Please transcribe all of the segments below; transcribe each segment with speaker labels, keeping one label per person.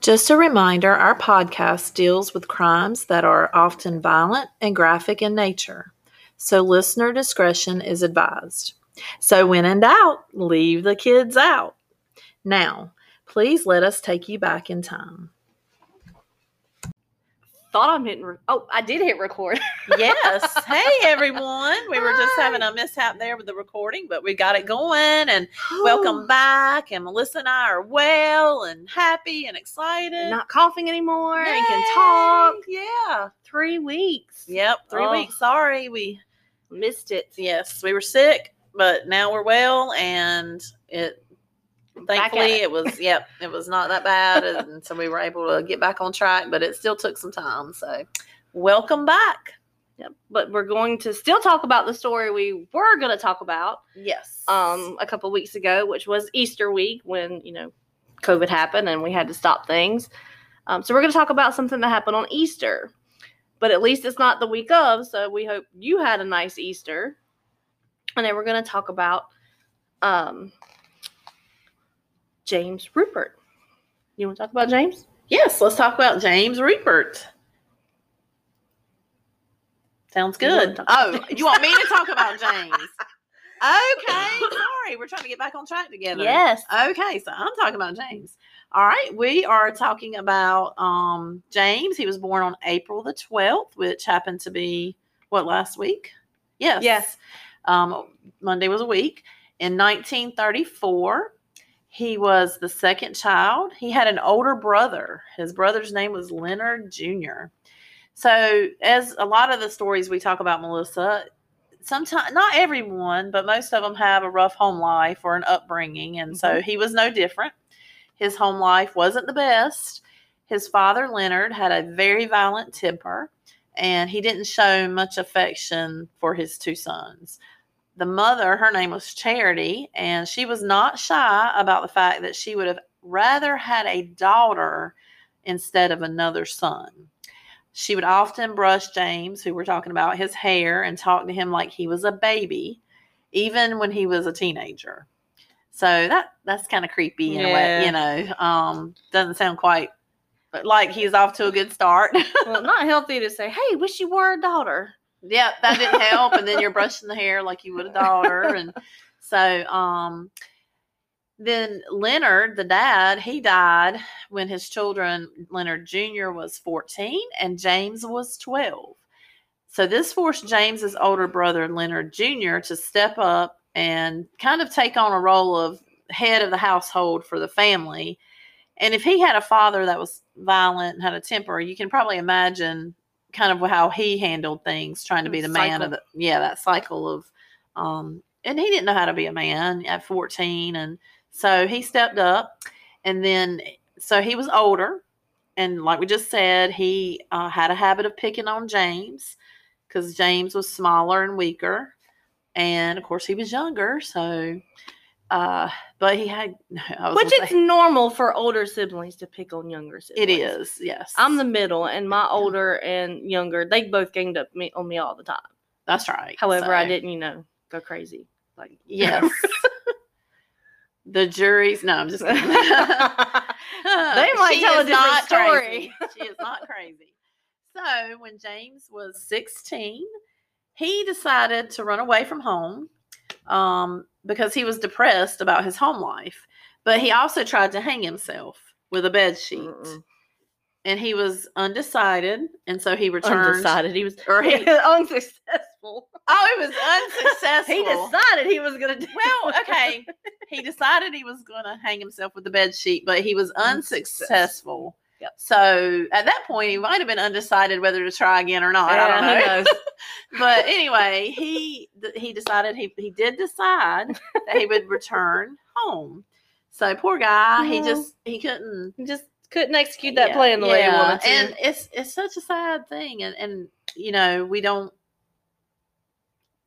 Speaker 1: Just a reminder our podcast deals with crimes that are often violent and graphic in nature, so listener discretion is advised. So, when in doubt, leave the kids out. Now, please let us take you back in time.
Speaker 2: Thought I'm hitting. Re- oh, I did hit record.
Speaker 1: yes. Hey, everyone. We were just having a mishap there with the recording, but we got it going. And welcome back. And Melissa and I are well and happy and excited.
Speaker 2: Not coughing anymore and can talk.
Speaker 1: Yeah.
Speaker 2: Three weeks.
Speaker 1: Yep. Three
Speaker 2: Oh.
Speaker 1: weeks. Sorry. We,
Speaker 2: Missed it.
Speaker 1: yes, we were sick, but now we're well. And it, thankfully,
Speaker 2: it.
Speaker 1: it was, yep, it was not that bad. And so we were able to get back on track, but it still took some time. So welcome back.
Speaker 2: Yep. But we're going to still talk about the story we were going to talk about
Speaker 1: Yes.
Speaker 2: um, a couple weeks ago, which was Easter week when, you know, COVID happened and we had to stop things. Um, so we're going to talk about something that happened on Easter. But at least it's not the week of, so we hope you had a nice Easter. And then we're going to talk about um, James Ruppert. You want to talk about James?
Speaker 1: Yes, let's talk about James Ruppert. Sounds good.
Speaker 2: talk
Speaker 1: Oh, you want me to talk about James? Okay, sorry. We're trying to get back on track together.
Speaker 2: Yes.
Speaker 1: Okay, so I'm talking about James. All right, we are talking about um, James. He was born on April the 12th, which happened to be what last week? Yes.
Speaker 2: Yes.
Speaker 1: Um, Monday was a week. In 1934, he was the second child. He had an older brother. His brother's name was Leonard Jr. So, as a lot of the stories we talk about, Melissa, sometimes not everyone, but most of them have a rough home life or an upbringing, and so mm-hmm. he was no different. His home life wasn't the best. His father, Leonard, had a very violent temper, and he didn't show much affection for his two sons. The mother, her name was Charity, and she was not shy about the fact that she would have rather had a daughter instead of another son. She would often brush James, who we're talking about, his hair and talk to him like he was a baby, even when he was a teenager. So that that's kind of creepy in a way, you know. Um, doesn't sound quite like he's off to a good start.
Speaker 2: well, not healthy to say, hey, wish you were a daughter.
Speaker 1: Yeah, that didn't help. And then you're brushing the hair like you would a daughter. And so um then Leonard, the dad, he died when his children, Leonard Jr. was 14 and James was 12. So this forced James's older brother, Leonard Jr., to step up and kind of take on a role of head of the household for the family. And if he had a father that was violent and had a temper, you can probably imagine kind of how he handled things, trying to be the man of the yeah, that cycle of um and he didn't know how to be a man at 14 and so he stepped up and then so he was older and like we just said he uh, had a habit of picking on james because james was smaller and weaker and of course he was younger so uh but he had I was
Speaker 2: Which it's
Speaker 1: say-
Speaker 2: normal for older siblings to pick on younger siblings.
Speaker 1: it is yes
Speaker 2: I'm the middle, and my older and younger, they both ganged up me on me all the time.
Speaker 1: that's right
Speaker 2: However, I didn't, you know, go crazy. Like
Speaker 1: yes the jury's no i'm just kidding.
Speaker 2: They might
Speaker 1: She
Speaker 2: tell a different story.
Speaker 1: She is not crazy. So when James was 16, he decided to run away from home um, because he was depressed about his home life. But he also tried to hang himself with a bed sheet.
Speaker 2: Mm-mm.
Speaker 1: And he was undecided. And so he returned.
Speaker 2: undecided. He was
Speaker 1: Or he-
Speaker 2: unsuccessful.
Speaker 1: Oh, it was unsuccessful.
Speaker 2: he decided he was going to.
Speaker 1: Well, okay. he decided he was going to hang himself with the bed sheet, but he was unsuccessful.
Speaker 2: Yep.
Speaker 1: So at that point, he might have been undecided whether to try again or not. I don't know. but anyway, he he decided he he did decide that he would return home. So poor guy, he just he couldn't
Speaker 2: He just couldn't execute that
Speaker 1: yeah,
Speaker 2: plan the way he
Speaker 1: yeah.
Speaker 2: wanted to.
Speaker 1: And it's it's such a sad thing, and and you know we don't.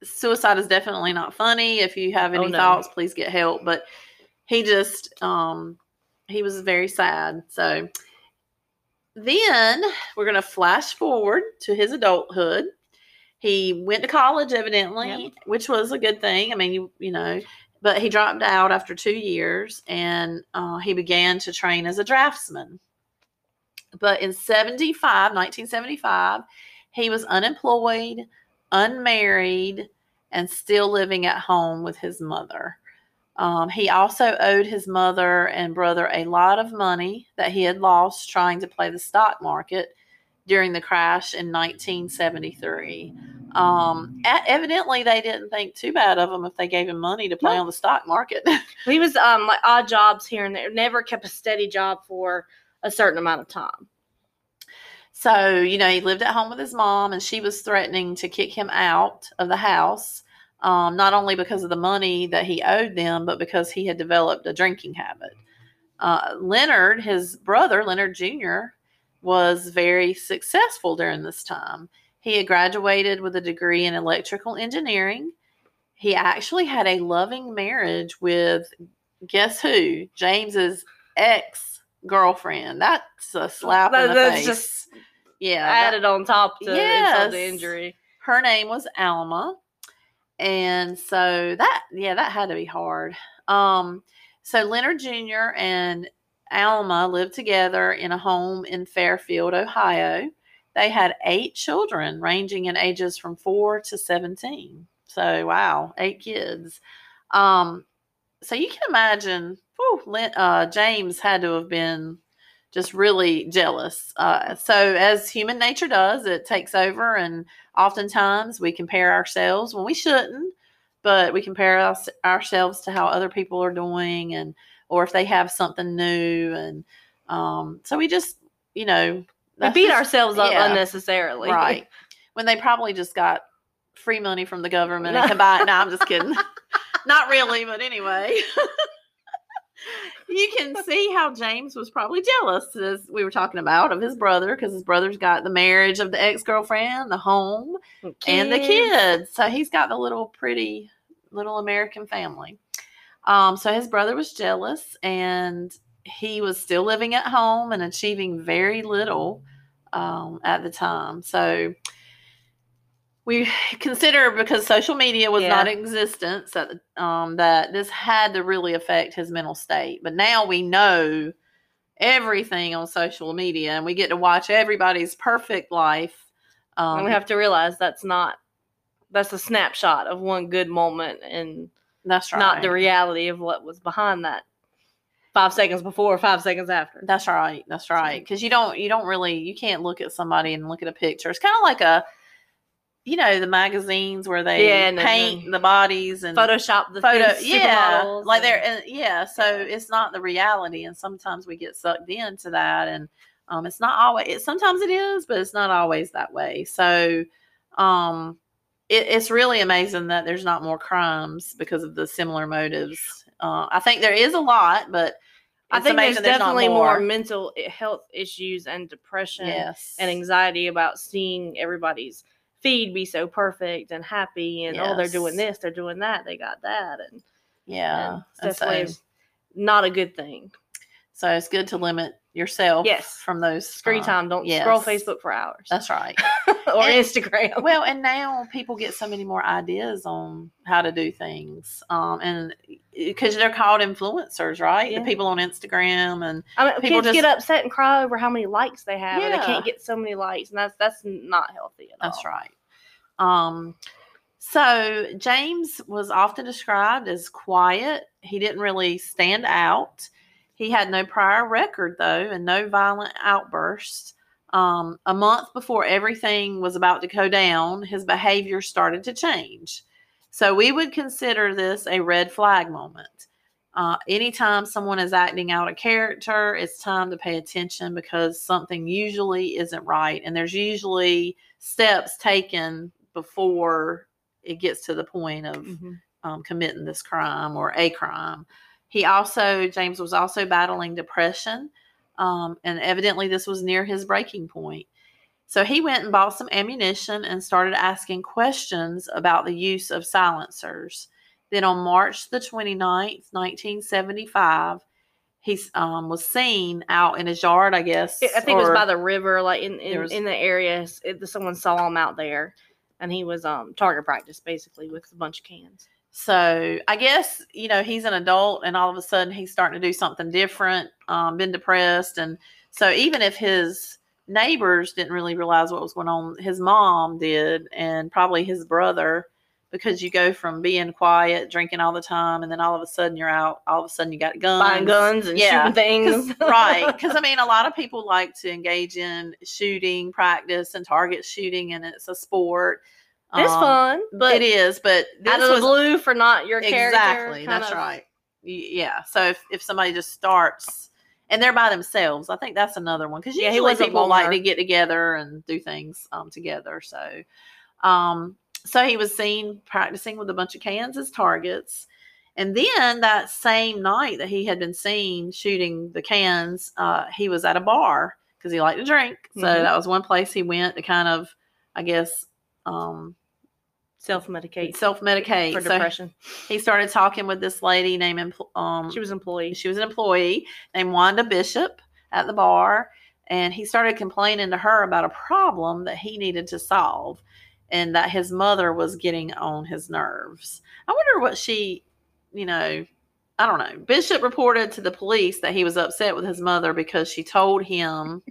Speaker 1: Suicide is definitely not funny. If you have any
Speaker 2: Oh, no.
Speaker 1: thoughts, please get help. But he just um he was very sad. So then we're gonna flash forward to his adulthood. He went to college, evidently,
Speaker 2: Yep.
Speaker 1: which was a good thing. I mean, you you know, but he dropped out after two years, and uh, he began to train as a draftsman. But in 75, 1975, he was unemployed, unmarried, and still living at home with his mother. Um, he also owed his mother and brother a lot of money that he had lost trying to play the stock market during the crash in 1973. Um, evidently, they didn't think too bad of him if they gave him money to play
Speaker 2: No.
Speaker 1: on the stock market.
Speaker 2: He was um like odd jobs here and there. Never kept a steady job for a certain amount of time.
Speaker 1: So, you know, he lived at home with his mom, and she was threatening to kick him out of the house, um, not only because of the money that he owed them, but because he had developed a drinking habit. Uh, Leonard, his brother, Leonard Jr., was very successful during this time. He had graduated with a degree in electrical engineering. He actually had a loving marriage with, guess who? James's ex girlfriend. That's a slap in the
Speaker 2: that's
Speaker 1: face.
Speaker 2: just
Speaker 1: yeah, that-
Speaker 2: Added on top to insult the injury.
Speaker 1: her name was Alma. And so that yeah, that had to be hard. Um so Leonard Jr. and Alma lived together in a home in Fairfield, Ohio. They had eight children ranging in ages from 4 to 17. So wow, eight kids. Um so you can imagine whew, uh, James had to have been just really jealous. Uh, so, as human nature does, it takes over, and oftentimes we compare ourselves when we shouldn't, but we compare us, ourselves to how other people are doing, and or if they have something new, and um, so we just, you know,
Speaker 2: We beat
Speaker 1: just-
Speaker 2: ourselves up
Speaker 1: yeah.
Speaker 2: unnecessarily.
Speaker 1: right when they probably just got free money from the government
Speaker 2: No.
Speaker 1: and combined. No, I'm just kidding. Not really, but anyway. you can see how James was probably jealous, as we were talking about, of his brother, because his brother's got the marriage of the ex girlfriend, the home, and the kids. So he's got the little pretty little American family. Um, so his brother was jealous, and he was still living at home and achieving very little um, at the time. So we consider because social media was
Speaker 2: Yeah.
Speaker 1: not in existence at the, um, that this had to really affect his mental state. But now we know everything on social media, and we get to watch everybody's perfect life. Um,
Speaker 2: and we have to realize that's not that's a snapshot of one good moment and
Speaker 1: that's right.
Speaker 2: not the reality of what was behind that five seconds before, five seconds after.
Speaker 1: That's right. That's right. Because you don't you don't really you can't look at somebody and look at a picture. It's kind of like a you know the magazines where they
Speaker 2: Yeah, and
Speaker 1: paint the bodies and
Speaker 2: Photoshop the
Speaker 1: photo. Yeah, like
Speaker 2: and-
Speaker 1: they're and, yeah. So it's not the reality, and sometimes we get sucked into that, and um, it's not always. It, sometimes it is, but it's not always that way. So um, it, it's really amazing that there's not more crimes because of the similar motives. Uh, I think there is a lot, but
Speaker 2: I think there's
Speaker 1: not
Speaker 2: definitely more. mental health issues and depression
Speaker 1: Yes,
Speaker 2: and anxiety about seeing everybody's feed be so perfect and happy and oh they're doing this, they're doing that, they got that and,
Speaker 1: yeah.
Speaker 2: and it's definitely not a good thing.
Speaker 1: So it's good to limit yourself
Speaker 2: Yes.
Speaker 1: from those
Speaker 2: Screen
Speaker 1: uh,
Speaker 2: time, don't scroll. Facebook for hours.
Speaker 1: That's right.
Speaker 2: or
Speaker 1: And-
Speaker 2: Instagram.
Speaker 1: well, and now people get so many more ideas on how to do things, um, and because they're called influencers, right?
Speaker 2: Yeah.
Speaker 1: The people on Instagram and
Speaker 2: I mean,
Speaker 1: people
Speaker 2: kids get upset and cry over how many likes they have, and they can't get so many likes, and that's that's not healthy at
Speaker 1: that's right. Um, so James was often described as quiet. He didn't really stand out. He had no prior record though, and no violent outbursts. Um, a month before everything was about to go down, his behavior started to change. So we would consider this a red flag moment. Uh, anytime someone is acting out of character, it's time to pay attention because something usually isn't right. And there's usually steps taken before it gets to the point of
Speaker 2: Mhm.
Speaker 1: um, committing this crime or a crime. He also, James was also battling depression. Um, and evidently, this was near his breaking point. So he went and bought some ammunition and started asking questions about the use of silencers. Then on March the 29th, 1975, he um, was seen out in his yard, I guess.
Speaker 2: I think it was by the river, like in in,
Speaker 1: was-
Speaker 2: in the area. It, someone saw him out there, and he was um target practice basically with a bunch of cans.
Speaker 1: So I guess you know he's an adult, and all of a sudden he's starting to do something different. Um, been depressed, and So even if his neighbors didn't really realize what was going on, his mom did, and probably his brother, because you go from being quiet, drinking all the time, and then all of a sudden you're out. All of a sudden you got guns,
Speaker 2: Buying guns and
Speaker 1: Yeah,
Speaker 2: shooting things.
Speaker 1: 'Cause- right? Because I mean, a lot of people like to engage in shooting practice and target shooting, and it's a sport.
Speaker 2: It's
Speaker 1: Um,
Speaker 2: fun, but
Speaker 1: it is, but
Speaker 2: out of the
Speaker 1: was
Speaker 2: blue for not your character.
Speaker 1: exactly that's
Speaker 2: of-
Speaker 1: right yeah so if, if somebody just starts and they're by themselves i think that's another one because
Speaker 2: Yeah, he
Speaker 1: usually
Speaker 2: wasn't
Speaker 1: people like to get together and do things um, together so um so he was seen practicing with a bunch of cans as targets and then that same night that he had been seen shooting the cans uh, he was at a bar because he liked to drink so
Speaker 2: Mhm.
Speaker 1: that was one place he went to kind of i guess um
Speaker 2: Self medicate
Speaker 1: self medicate
Speaker 2: for
Speaker 1: so
Speaker 2: depression.
Speaker 1: he started talking with this lady named um
Speaker 2: she was employee.
Speaker 1: she was an employee named Wanda Bishop at the bar and he started complaining to her about a problem that he needed to solve and that his mother was getting on his nerves. I wonder what she, you know, I don't know. Bishop reported to the police that he was upset with his mother because she told him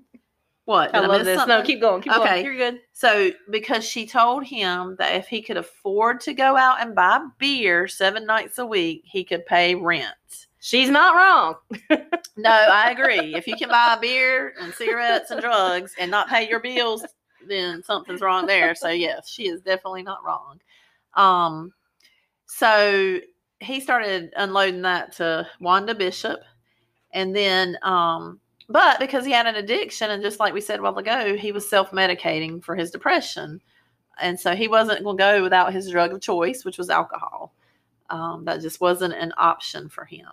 Speaker 1: what?
Speaker 2: I love
Speaker 1: miss
Speaker 2: this. No, keep going. Keep
Speaker 1: Okay.
Speaker 2: going. You're good.
Speaker 1: So, because she told him that if he could afford to go out and buy beer seven nights a week, he could pay rent.
Speaker 2: She's not wrong.
Speaker 1: No, I agree. if you can buy beer and cigarettes and drugs and not pay your bills, then something's wrong there. So, yes, she is definitely not wrong. Um, so he started unloading that to Wanda Bishop. And then, um, but because he had an addiction, and just like we said a while ago, he was self medicating for his depression. And so he wasn't going to go without his drug of choice, which was alcohol. Um, that just wasn't an option for him.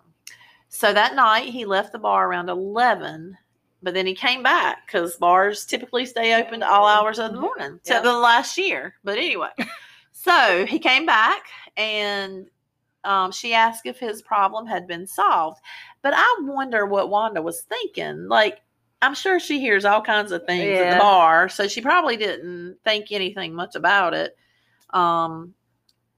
Speaker 1: So that night he left the bar around 11, but then he came back because bars typically stay open to all hours of the morning, except
Speaker 2: Yeah.
Speaker 1: the last year. But anyway, so he came back and um, she asked if his problem had been solved. But I wonder what Wanda was thinking. Like, I'm sure she hears all kinds of things at the bar, so she probably didn't think anything much about it. Um,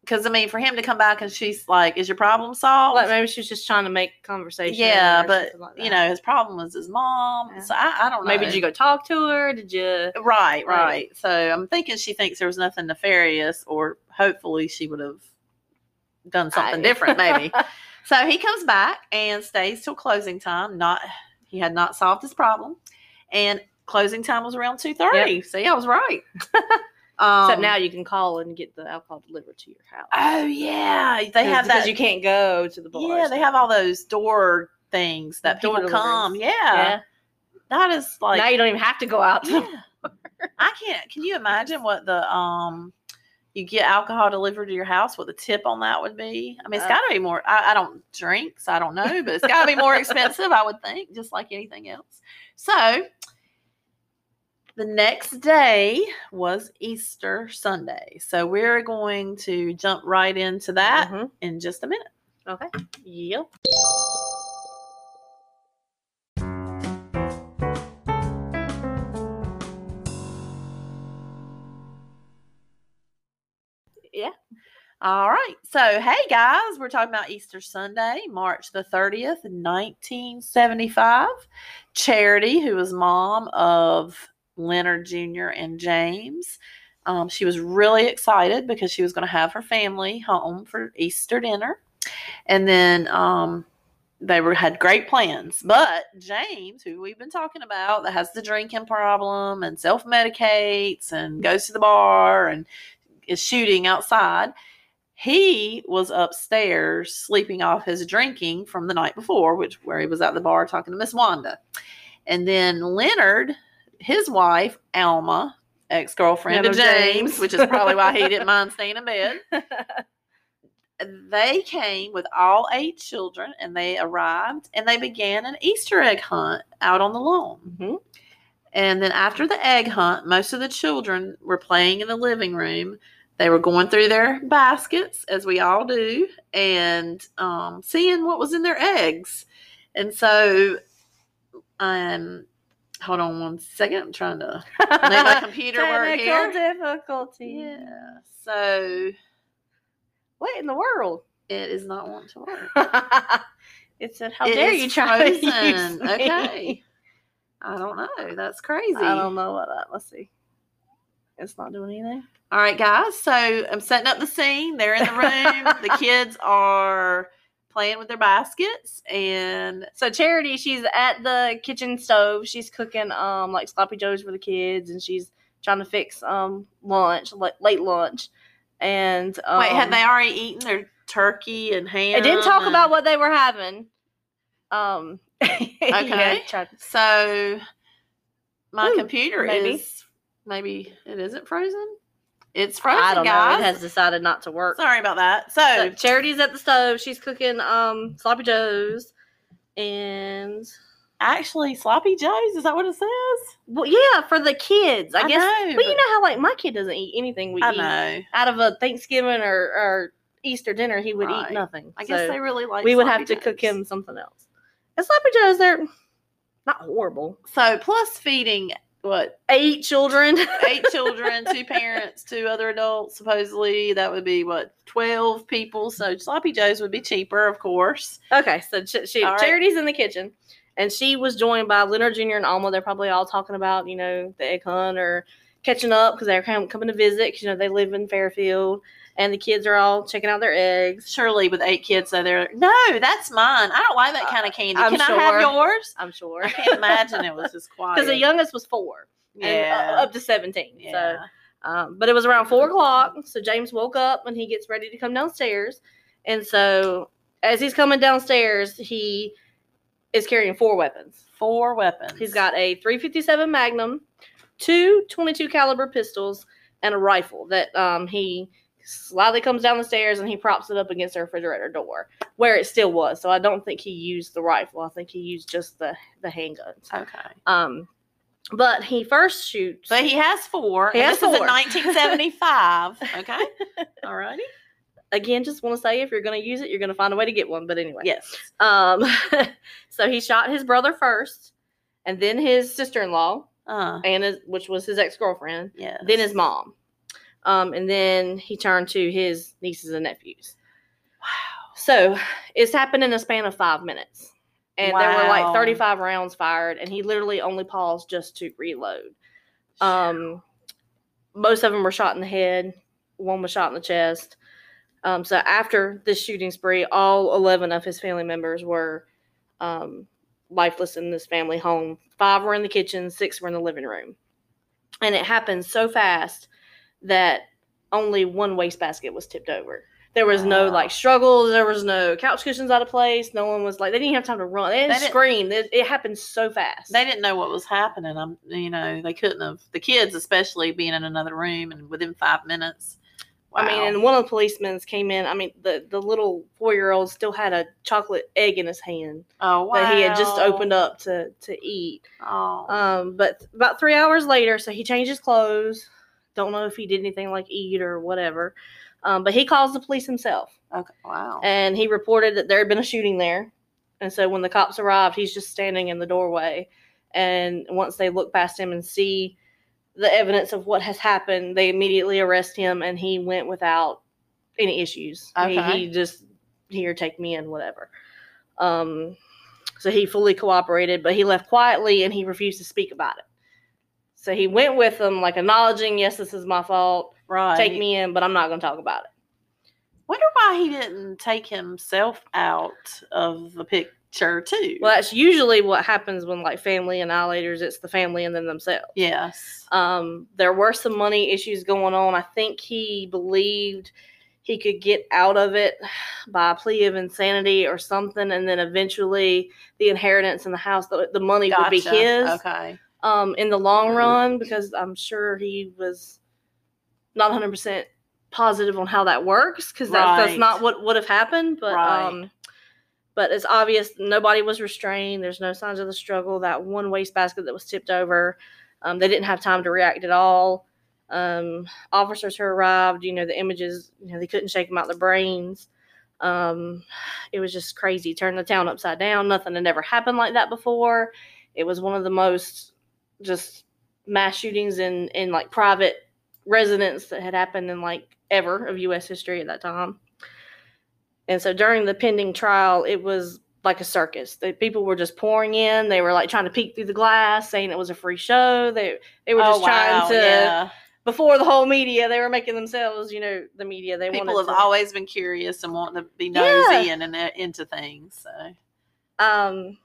Speaker 1: because I mean, for him to come back and she's like, "Is your problem solved?"
Speaker 2: Like maybe she was just trying to make conversation.
Speaker 1: yeah, but
Speaker 2: like
Speaker 1: you know, his problem was his mom.
Speaker 2: Yeah.
Speaker 1: So I, I don't know.
Speaker 2: maybe did you go talk to her? Did you?
Speaker 1: Right,
Speaker 2: Right.
Speaker 1: right. So I'm thinking she thinks there was nothing nefarious, or hopefully she would have done something
Speaker 2: I-
Speaker 1: different, maybe. so he comes back and stays till closing time. Not he had not solved his problem, and closing time was around two thirty. See, I was right. um,
Speaker 2: Except now you can call and get the alcohol delivered to your house.
Speaker 1: Oh yeah, they have that.
Speaker 2: you can't go to the bar.
Speaker 1: yeah, they have all those door things that
Speaker 2: Door
Speaker 1: people come. Yeah,
Speaker 2: Yeah.
Speaker 1: that is like
Speaker 2: now you don't even have to go out.
Speaker 1: I can't. Can you imagine what the um you get alcohol delivered to your house? What the tip on that would be? I mean, it's
Speaker 2: Uh,
Speaker 1: got to be more. I, I don't drink, so I don't know, but it's got to be more expensive, I would think, just like anything else. So the next day was Easter Sunday, so we're going to jump right into that
Speaker 2: Mhm.
Speaker 1: in just a minute.
Speaker 2: Okay. Yep.
Speaker 1: All right. So, hey guys, we're talking about Easter Sunday, March the 30th, 1975. Charity, who was mom of Leonard Jr. and James, um, she was really excited because she was going to have her family home for Easter dinner. And then um, they were had great plans. But James, who we've been talking about, that has the drinking problem and self medicates and goes to the bar and is shooting outside he was upstairs sleeping off his drinking from the night before, which where he was at the bar talking to Miss Wanda. And then Leonard, his wife, Alma, ex girlfriend of James,
Speaker 2: James.
Speaker 1: which is probably why he didn't mind staying in bed. They came with all eight children and they arrived and they began an Easter egg hunt out on the lawn.
Speaker 2: Mhm.
Speaker 1: And then after the egg hunt, most of the children were playing in the living room. They were going through their baskets, as we all do, and um, seeing what was in their eggs. And so, um, hold on one second. I'm trying to make my computer work here.
Speaker 2: difficulty.
Speaker 1: Yeah. So
Speaker 2: What in the world?
Speaker 1: it is not wanting to work.
Speaker 2: it said, "How
Speaker 1: It
Speaker 2: dare you try to use
Speaker 1: frozen.
Speaker 2: me?"
Speaker 1: Okay. I don't know. That's crazy.
Speaker 2: I don't know what that. Let's see. It's not doing anything.
Speaker 1: All right, guys. So I'm setting up the scene. They're in the room. the kids are playing with their baskets, and
Speaker 2: So Charity, she's at the kitchen stove. She's cooking um like sloppy joes for the kids, and she's trying to fix um lunch, like late lunch. And um,
Speaker 1: wait, had they already eaten their turkey and ham?
Speaker 2: It didn't talk
Speaker 1: and-
Speaker 2: about what they were having. Um.
Speaker 1: Okay.
Speaker 2: tried-
Speaker 1: So my
Speaker 2: Ooh,
Speaker 1: computer
Speaker 2: maybe.
Speaker 1: is maybe it isn't frozen. It's frozen,
Speaker 2: I don't
Speaker 1: guys.
Speaker 2: know. It has decided not to work.
Speaker 1: Sorry about that. So,
Speaker 2: So Charity's at the stove. She's cooking um sloppy joes, and
Speaker 1: actually, sloppy joes is that what it says?
Speaker 2: well, yeah, for the kids, I,
Speaker 1: I
Speaker 2: guess.
Speaker 1: know,
Speaker 2: but you know how like my kid doesn't eat anything we
Speaker 1: I
Speaker 2: eat
Speaker 1: know.
Speaker 2: out of a Thanksgiving or, or Easter dinner. He would
Speaker 1: Right.
Speaker 2: eat nothing.
Speaker 1: I guess
Speaker 2: So
Speaker 1: they really like.
Speaker 2: we would have to cook him something else. And sloppy joes, they're not horrible.
Speaker 1: So plus feeding what
Speaker 2: Eight children.
Speaker 1: eight children, two parents, two other adults. Supposedly that would be what twelve people. So sloppy joes would be cheaper, of course.
Speaker 2: Okay, so ch- she,
Speaker 1: right.
Speaker 2: Charity's in the kitchen, and she was joined by Leonard Jr. and Alma. They're probably all talking about, you know, the egg hunt or catching up because they're coming to visit. 'cause, you know, they live in Fairfield, and the kids are all checking out their eggs.
Speaker 1: Surely with eight kids, so they're no, that's mine. I don't like that kind of candy.
Speaker 2: I'm
Speaker 1: Can I have yours?
Speaker 2: I'm sure
Speaker 1: I can't imagine it was just quiet.
Speaker 2: because the youngest was four, and
Speaker 1: yeah,
Speaker 2: uh, up to seventeen.
Speaker 1: yeah.
Speaker 2: So, um, but it was around four o'clock. So James woke up and he gets ready to come downstairs, and so as he's coming downstairs, he is carrying four weapons.
Speaker 1: four weapons.
Speaker 2: He's got a 357 Magnum, two 22 caliber pistols, and a rifle that um, he slyly comes down the stairs and he props it up against the refrigerator door where it still was. So I don't think he used the rifle. I think he used just the the handguns.
Speaker 1: okay,
Speaker 2: Um, but he first shoots.
Speaker 1: but he has four.
Speaker 2: He
Speaker 1: and
Speaker 2: has
Speaker 1: this is
Speaker 2: four.
Speaker 1: in 1975. Okay, all righty.
Speaker 2: Again, just want to say if you're going to use it, you're going to find a way to get one. But anyway,
Speaker 1: Yes.
Speaker 2: Um, so he shot his brother first, and then his sister-in-law,
Speaker 1: Uh,
Speaker 2: and his, which was his ex-girlfriend.
Speaker 1: yes.
Speaker 2: then his mom. Um, and then he turned to his nieces and nephews.
Speaker 1: Wow.
Speaker 2: So it's happened in a span of five minutes. And there were like 35 rounds fired, and he literally only paused just to reload. Um, most of them were shot in the head, one was shot in the chest. Um, so after this shooting spree, all 11 of his family members were um, lifeless in this family home. Five were in the kitchen, six were in the living room. And it happened so fast that only one wastebasket was tipped over. There was no like struggles. There was no couch cushions out of place. No one was like they didn't have time to run. They didn't
Speaker 1: They didn't-
Speaker 2: scream. It, it happened so fast.
Speaker 1: they didn't know what was happening. I'm, you know, they couldn't have. The kids, especially, being in another room and within five minutes.
Speaker 2: I mean,
Speaker 1: Wow.
Speaker 2: and one of the policemen came in. I mean, the the little four year old still had a chocolate egg in his hand
Speaker 1: oh wow,
Speaker 2: that he had just opened up to to eat.
Speaker 1: Oh,
Speaker 2: Um, but about three hours later, so he changed his clothes. Don't know if he did anything like eat or whatever. Um, but he calls the police himself
Speaker 1: okay, wow.
Speaker 2: and he reported that there had been a shooting there. And so when the cops arrived, he's just standing in the doorway. And once they look past him and see the evidence of what has happened, they immediately arrest him and he went without any issues. He-
Speaker 1: Okay.
Speaker 2: He, just, here, take me in, whatever. Um, so he fully cooperated, but he left quietly and he refused to speak about it. So he went with them, like acknowledging, yes, this is my fault.
Speaker 1: right.
Speaker 2: Take me in, but I'm not going to talk about it.
Speaker 1: Wonder why he didn't take himself out of the picture too.
Speaker 2: Well, that's usually what happens when like family annihilators. It's the family and then themselves.
Speaker 1: yes.
Speaker 2: Um, there were some money issues going on. I think he believed he could get out of it by a plea of insanity or something, and then eventually the inheritance in the house, the, the money would be his.
Speaker 1: Okay.
Speaker 2: Um, in the long run, because I'm sure he was not 100 percent positive on how that works, because that's, that's not what would have happened. But
Speaker 1: Right.
Speaker 2: um, but it's obvious nobody was restrained. There's no signs of the struggle. That one wastebasket that was tipped over, um, they didn't have time to react at all. Um, officers who arrived, you know, the images, you know, they couldn't shake them out their brains. Um, it was just crazy. Turned the town upside down. Nothing had ever happened like that before. It was one of the most just mass shootings in in like private residence that had happened in like ever of U.S. history at that time. And so during the pending trial, it was like a circus. The people were just pouring in. They were like trying to peek through the glass, saying it was a free show. They they were just
Speaker 1: oh,
Speaker 2: trying to
Speaker 1: yeah.
Speaker 2: before the whole media. They were making themselves, you know, the media. They
Speaker 1: People have
Speaker 2: to,
Speaker 1: always been curious and wanting to be
Speaker 2: Yeah.
Speaker 1: nosy and, and into things. So
Speaker 2: Um,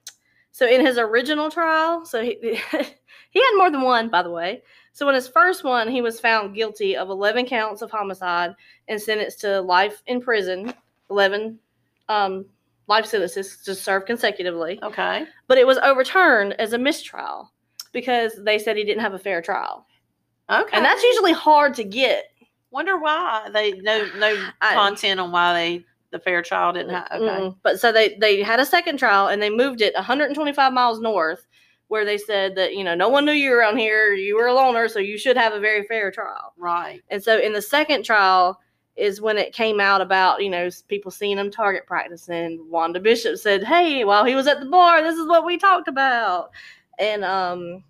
Speaker 2: so in his original trial, so he he had more than one, by the way. So in his first one, he was found guilty of 11 counts of homicide and sentenced to life in prison, 11 um, life sentences to serve consecutively.
Speaker 1: okay,
Speaker 2: But it was overturned as a mistrial because they said he didn't have a fair trial,
Speaker 1: okay,
Speaker 2: and that's usually hard to get.
Speaker 1: wonder why they no no
Speaker 2: I-
Speaker 1: content on why they the fair trial didn't have. Okay,
Speaker 2: Mm-mm. But so they they had a second trial and they moved it 125 miles north, where they said that you know no one knew you were around here, you were a loner, so you should have a very fair trial.
Speaker 1: right.
Speaker 2: And so in the second trial is when it came out about you know people seeing him target practicing. Wanda Bishop said, "Hey, while he was at the bar, this is what we talked about," and um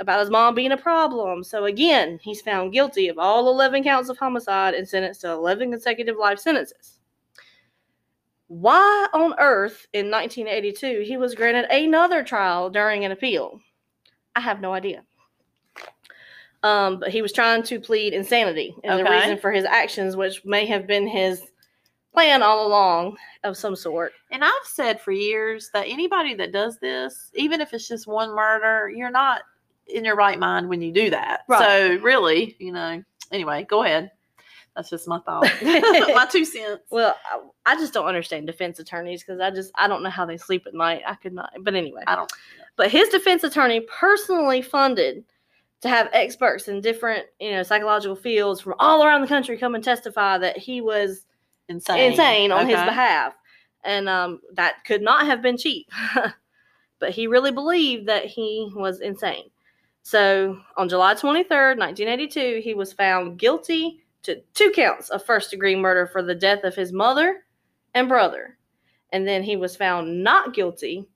Speaker 2: about his mom being a problem. So again, he's found guilty of all 11 counts of homicide and sentenced to 11 consecutive life sentences. Why on earth in 1982 he was granted another trial during an appeal? I have no idea. Um, but he was trying to plead insanity and the reason for his actions, which may have been his plan all along of some sort.
Speaker 1: And I've said for years that anybody that does this, even if it's just one murder, you're not in your right mind when you do that.
Speaker 2: Right.
Speaker 1: So really, you know. Anyway, go ahead. That's just my thought. my two cents.
Speaker 2: Well, I, I just don't understand defense attorneys because I just I don't know how they sleep at night. I could not. But anyway,
Speaker 1: I don't.
Speaker 2: but his defense attorney personally funded to have experts in different you know psychological fields from all around the country come and testify that he was
Speaker 1: Insane.
Speaker 2: insane on his behalf and um, that could not have been cheap but he really believed that he was insane so on july 23rd 1982 he was found guilty to two counts of first degree murder for the death of his mother and brother and then he was found not guilty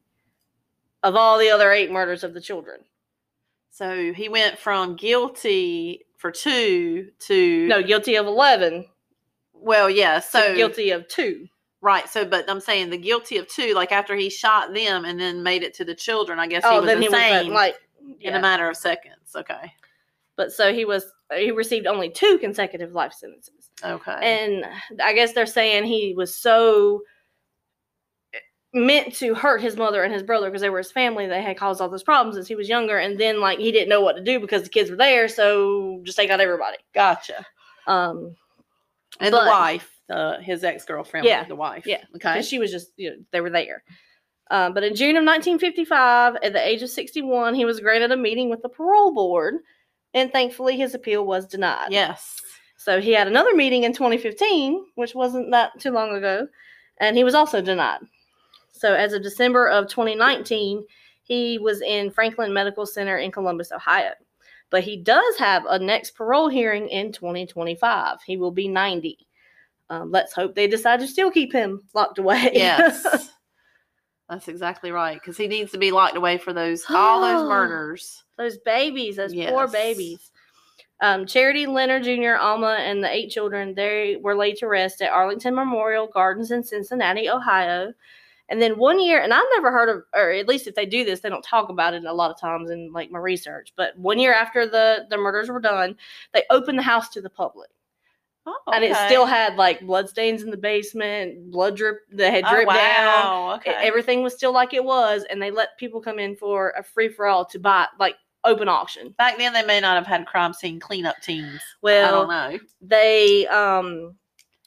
Speaker 2: of all the other eight murders of the children
Speaker 1: So he went from guilty for two to
Speaker 2: no guilty of 11
Speaker 1: Well, yeah.
Speaker 2: so guilty of two
Speaker 1: Right. So, but I'm saying the guilty of two, like after he shot them and then made it to the children, I guess he
Speaker 2: oh
Speaker 1: was
Speaker 2: then
Speaker 1: insane
Speaker 2: he was like
Speaker 1: in a matter of seconds. Okay.
Speaker 2: but so he was he received only two consecutive life sentences
Speaker 1: Okay.
Speaker 2: and i guess they're saying he was so meant to hurt his mother and his brother because they were his family they had caused all those problems as he was younger and then like he didn't know what to do because the kids were there so just take out everybody
Speaker 1: gotcha.
Speaker 2: um
Speaker 1: And
Speaker 2: but-
Speaker 1: the wife, uh, his ex girlfriend,
Speaker 2: Yeah.
Speaker 1: the wife.
Speaker 2: Yeah.
Speaker 1: Okay.
Speaker 2: she was just you know they were there um, but in june of 1955 at the age of 61 he was granted a meeting with the parole board and thankfully his appeal was denied
Speaker 1: Yes.
Speaker 2: So he had another meeting in 2015, which wasn't that too long ago, and he was also denied. So as of December of 2019, he was in Franklin Medical Center in Columbus, Ohio. But he does have a next parole hearing in 2025. He will be 90. Um, let's hope they decide to still keep him locked away.
Speaker 1: Yes. That's exactly right. Because he needs to be locked away for those all those murders.
Speaker 2: Those babies, those poor babies. Um, Charity, Leonard Jr., Alma, and the eight children, they were laid to rest at Arlington Memorial Gardens in Cincinnati, Ohio. And then one year, and I've never heard of, or at least if they do this, they don't talk about it a lot of times in like my research. But one year after the the murders were done, they opened the house to the public,
Speaker 1: Oh,
Speaker 2: and it still had like blood stains in the basement, blood drip that had
Speaker 1: Oh,
Speaker 2: dripped down.
Speaker 1: wow.
Speaker 2: E-
Speaker 1: Okay.
Speaker 2: Everything was still like it was, and they let people come in for a free for all to buy like open auction.
Speaker 1: Back then, they may not have had crime scene cleanup teams.
Speaker 2: Well, I
Speaker 1: don't know.
Speaker 2: they um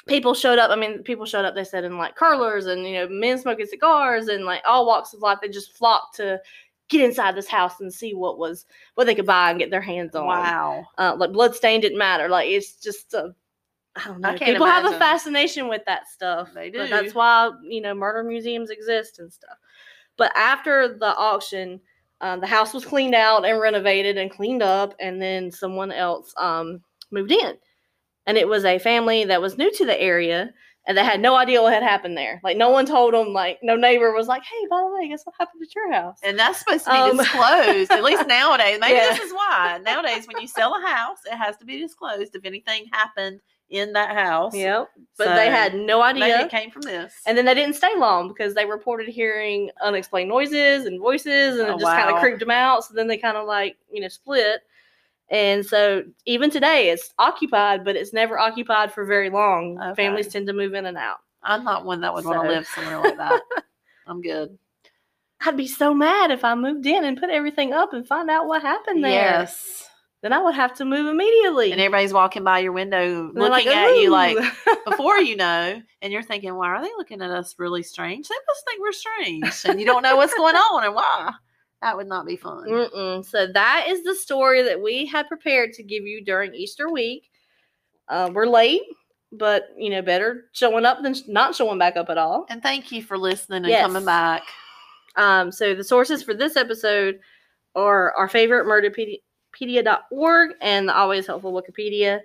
Speaker 2: people showed up i mean people showed up they said in like curlers and you know men smoking cigars and like all walks of life they just flocked to get inside this house and see what was what they could buy and get their hands on
Speaker 1: Wow.
Speaker 2: uh, like blood stain didn't matter like it's just uh, i don't know
Speaker 1: I can't
Speaker 2: people have a fascination with that stuff
Speaker 1: They
Speaker 2: But
Speaker 1: do.
Speaker 2: that's why you know murder museums exist and stuff but after the auction um, the house was cleaned out and renovated and cleaned up and then someone else um, moved in and it was a family that was new to the area and they had no idea what had happened there like no one told them like no neighbor was like hey by the way guess what happened at your house
Speaker 1: And that's supposed to be
Speaker 2: Um,
Speaker 1: disclosed, at least nowadays. Maybe
Speaker 2: Yeah.
Speaker 1: this is why. Nowadays, when you sell a house, it has to be disclosed if anything happened in that house.
Speaker 2: Yep. But they had no idea.
Speaker 1: it came from this.
Speaker 2: And then they didn't stay long because they reported hearing unexplained noises and voices, and
Speaker 1: Oh,
Speaker 2: it just kind of creeped them out. So then they kind of like you know split. And so even today, it's occupied, but it's never occupied for very long.
Speaker 1: Okay.
Speaker 2: Families tend to move in and out.
Speaker 1: I'm not one that would want to live somewhere like that. I'm good.
Speaker 2: I'd be so mad if I moved in and put everything up and find out what happened there.
Speaker 1: Yes.
Speaker 2: Then I would have to move immediately.
Speaker 1: And everybody's walking by your window looking at you like before you know, and you're thinking, why are they looking at us really strange? They must think we're strange. And you don't know what's going on and why. That would not be fun.
Speaker 2: Mm-mm. So that is the story that we had prepared to give you during Easter week. Uh, we're late, but you know, better showing up than not showing back up at all.
Speaker 1: And thank you for listening and
Speaker 2: Yes.
Speaker 1: coming back.
Speaker 2: Um, so the sources for this episode are our favorite murderpedia.org and the always helpful Wikipedia.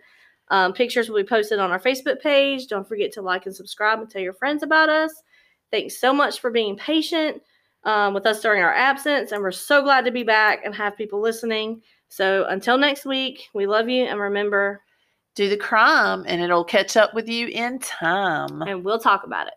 Speaker 2: Um, pictures will be posted on our Facebook page. Don't forget to like and subscribe and tell your friends about us. Thanks so much for being patient um, with us during our absence, and we're so glad to be back and have people listening. So until next week, we love you and remember,
Speaker 1: Do the crime and it'll catch up with you in time.
Speaker 2: and we'll talk about it.